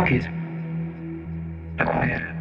Target acquired.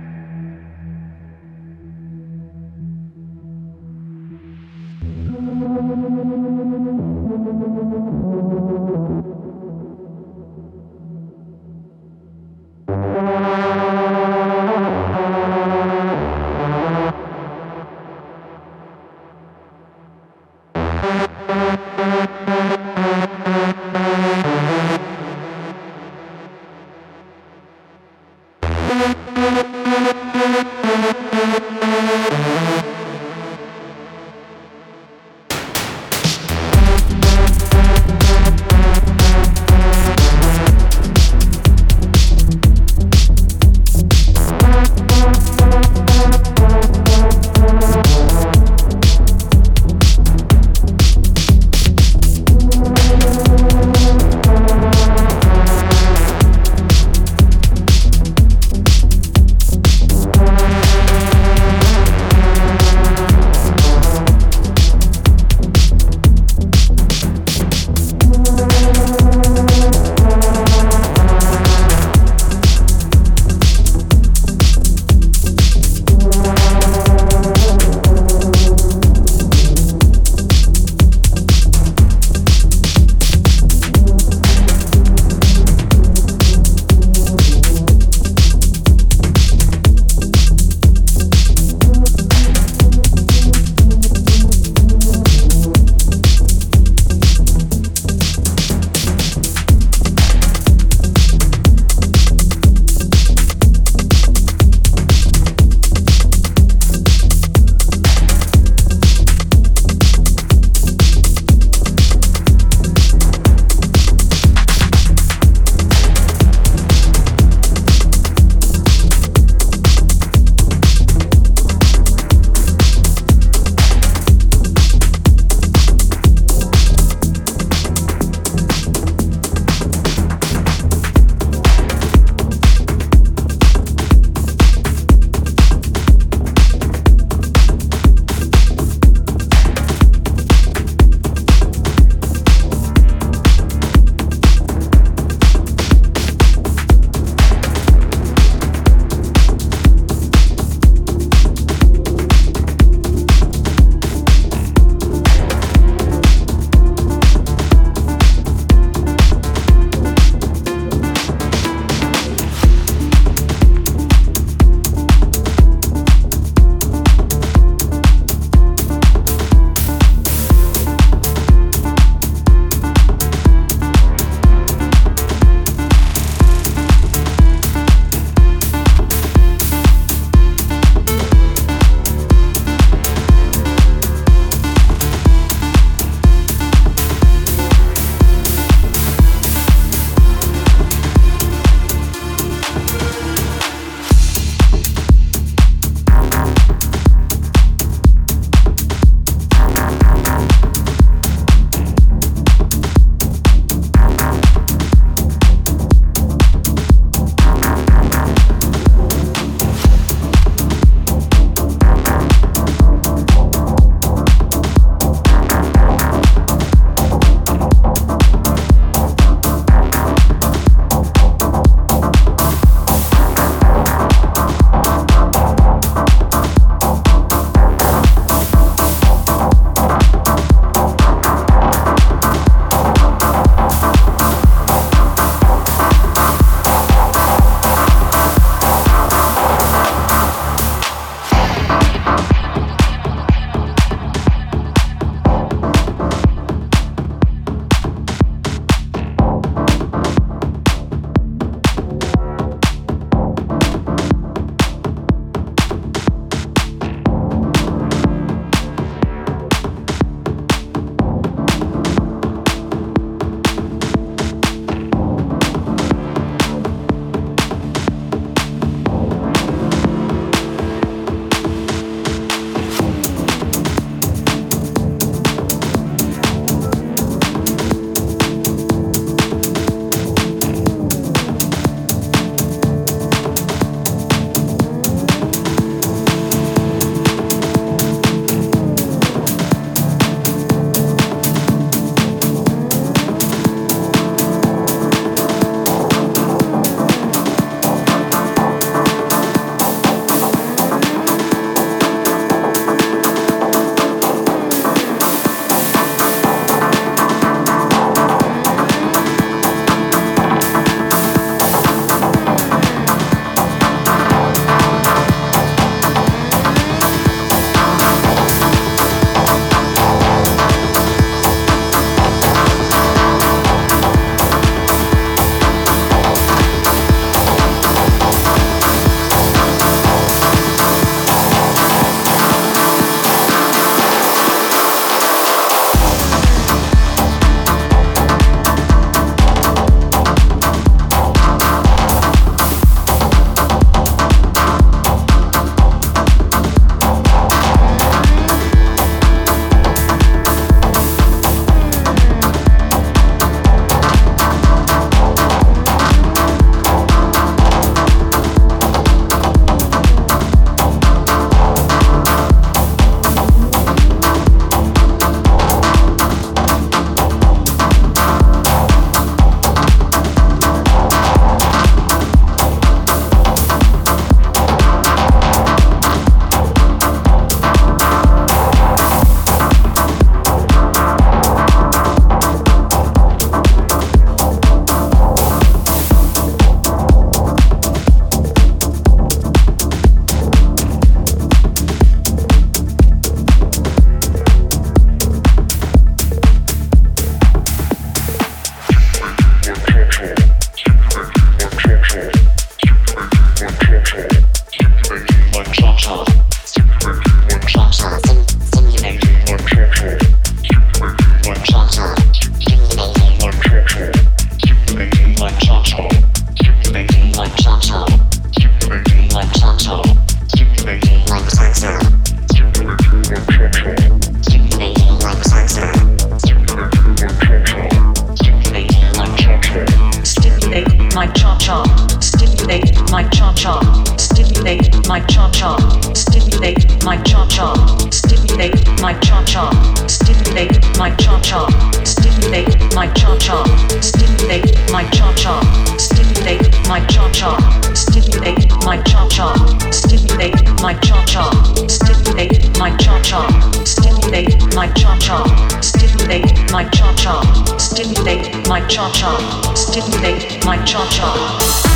didn't make my cha-cha.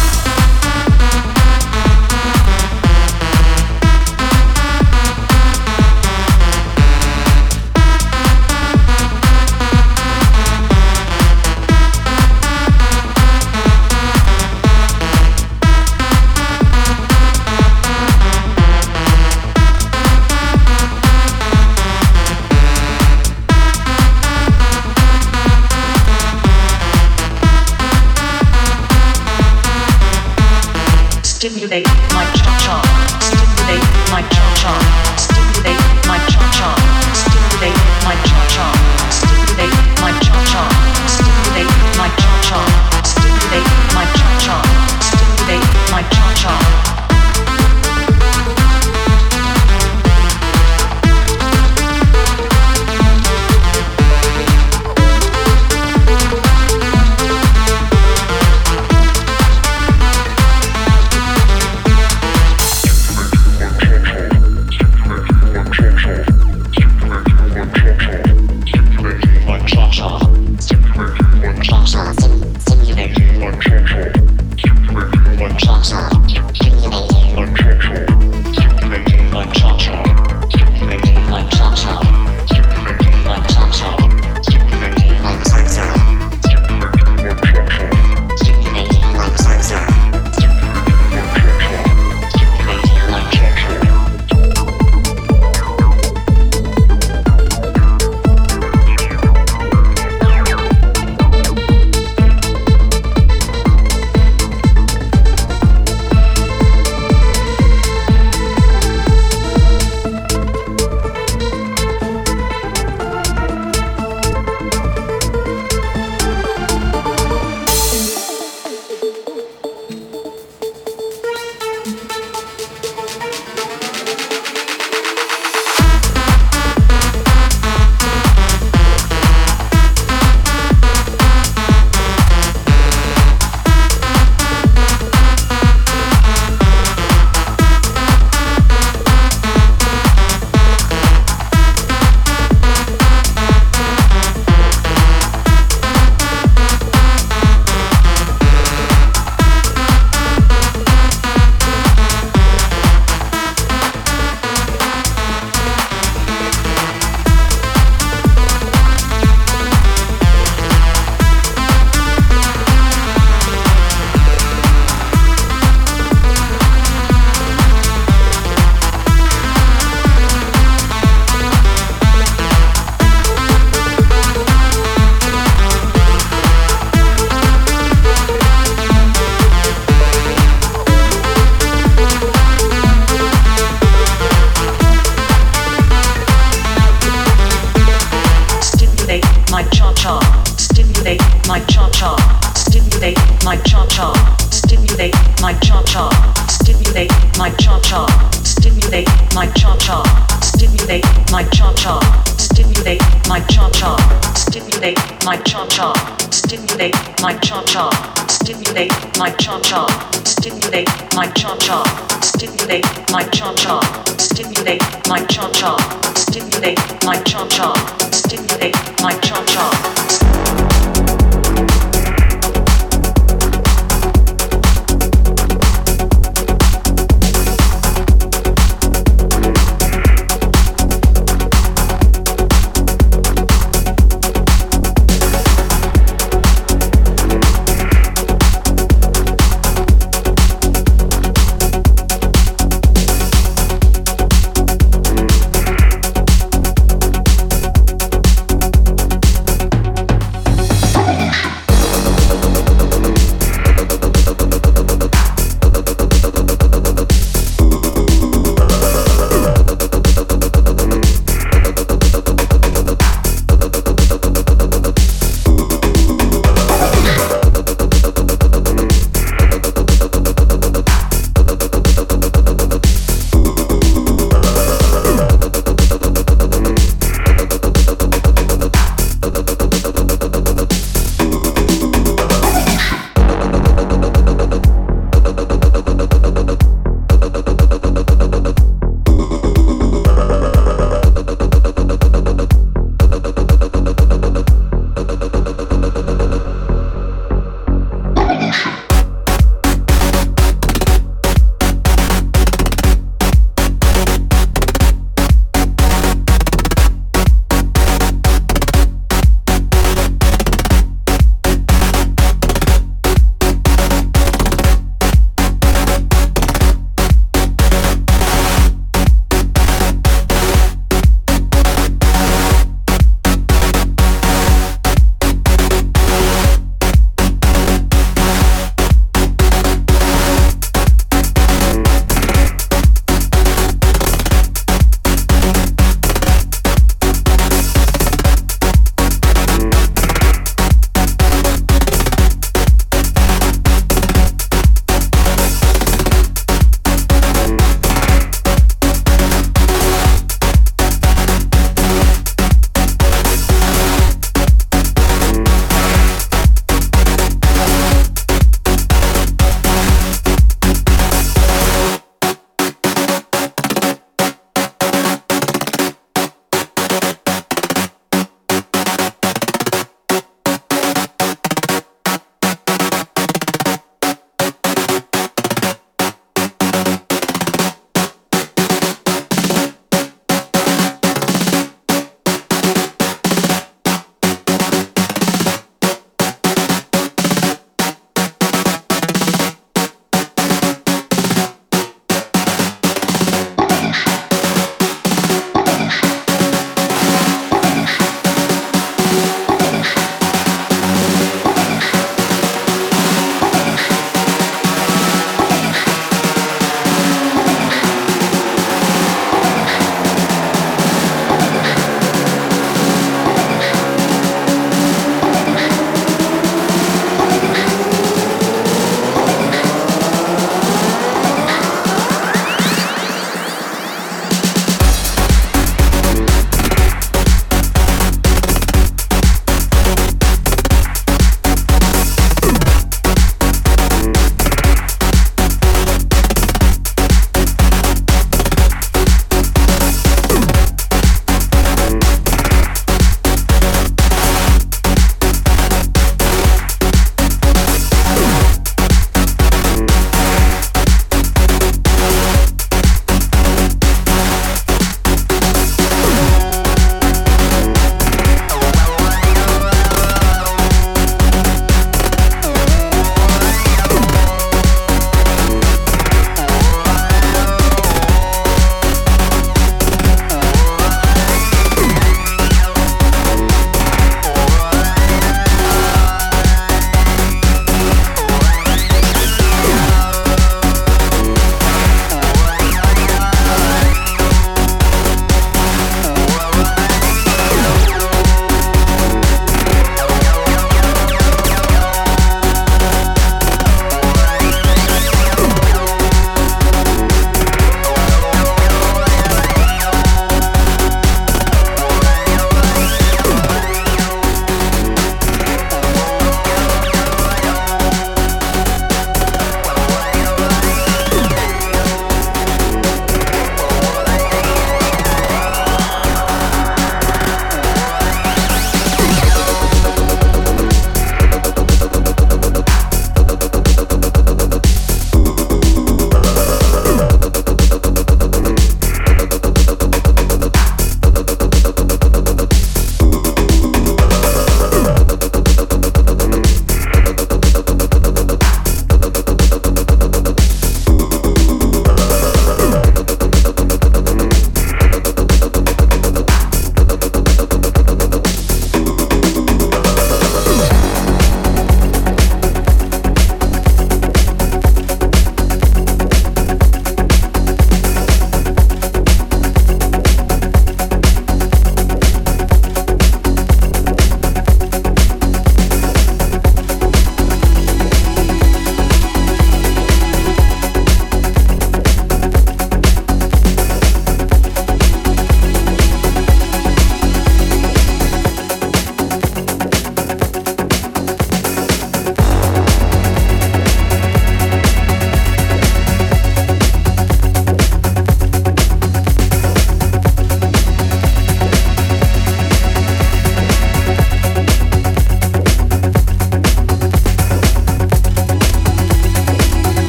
my cha cha, stimulate my cha cha, stimulate my cha cha, stimulate my cha cha, stimulate my cha cha, stimulate my cha cha, stimulate my cha cha, stimulate my cha cha.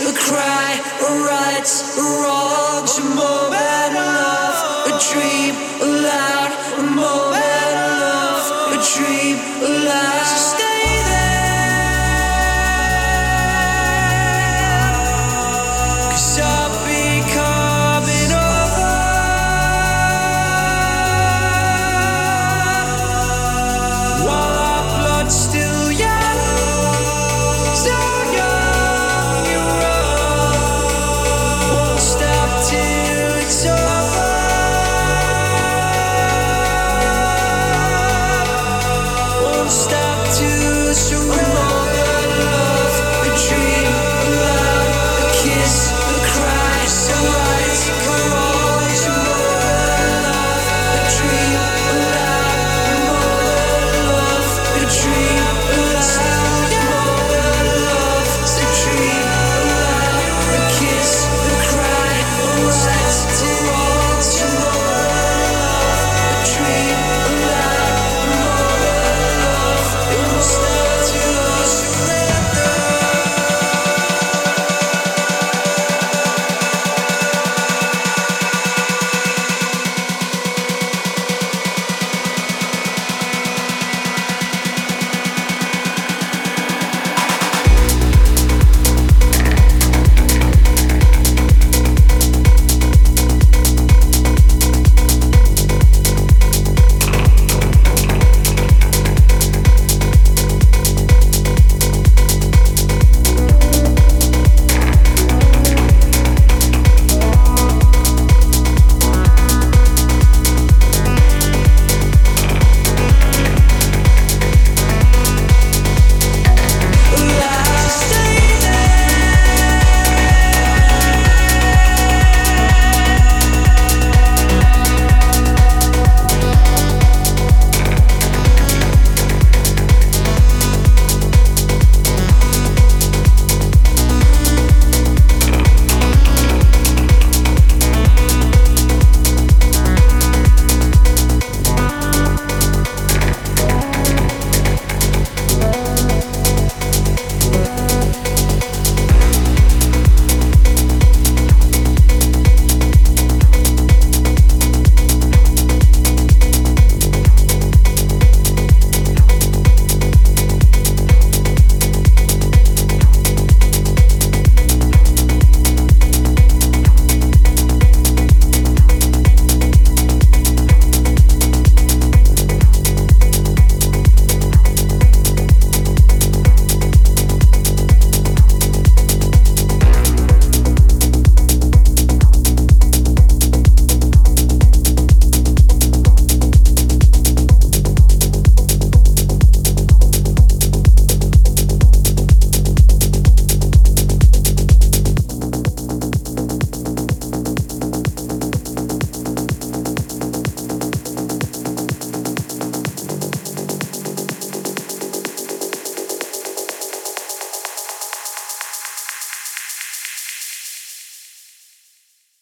a cry, a right, a wrong, a moment, a love, a dream, a lie.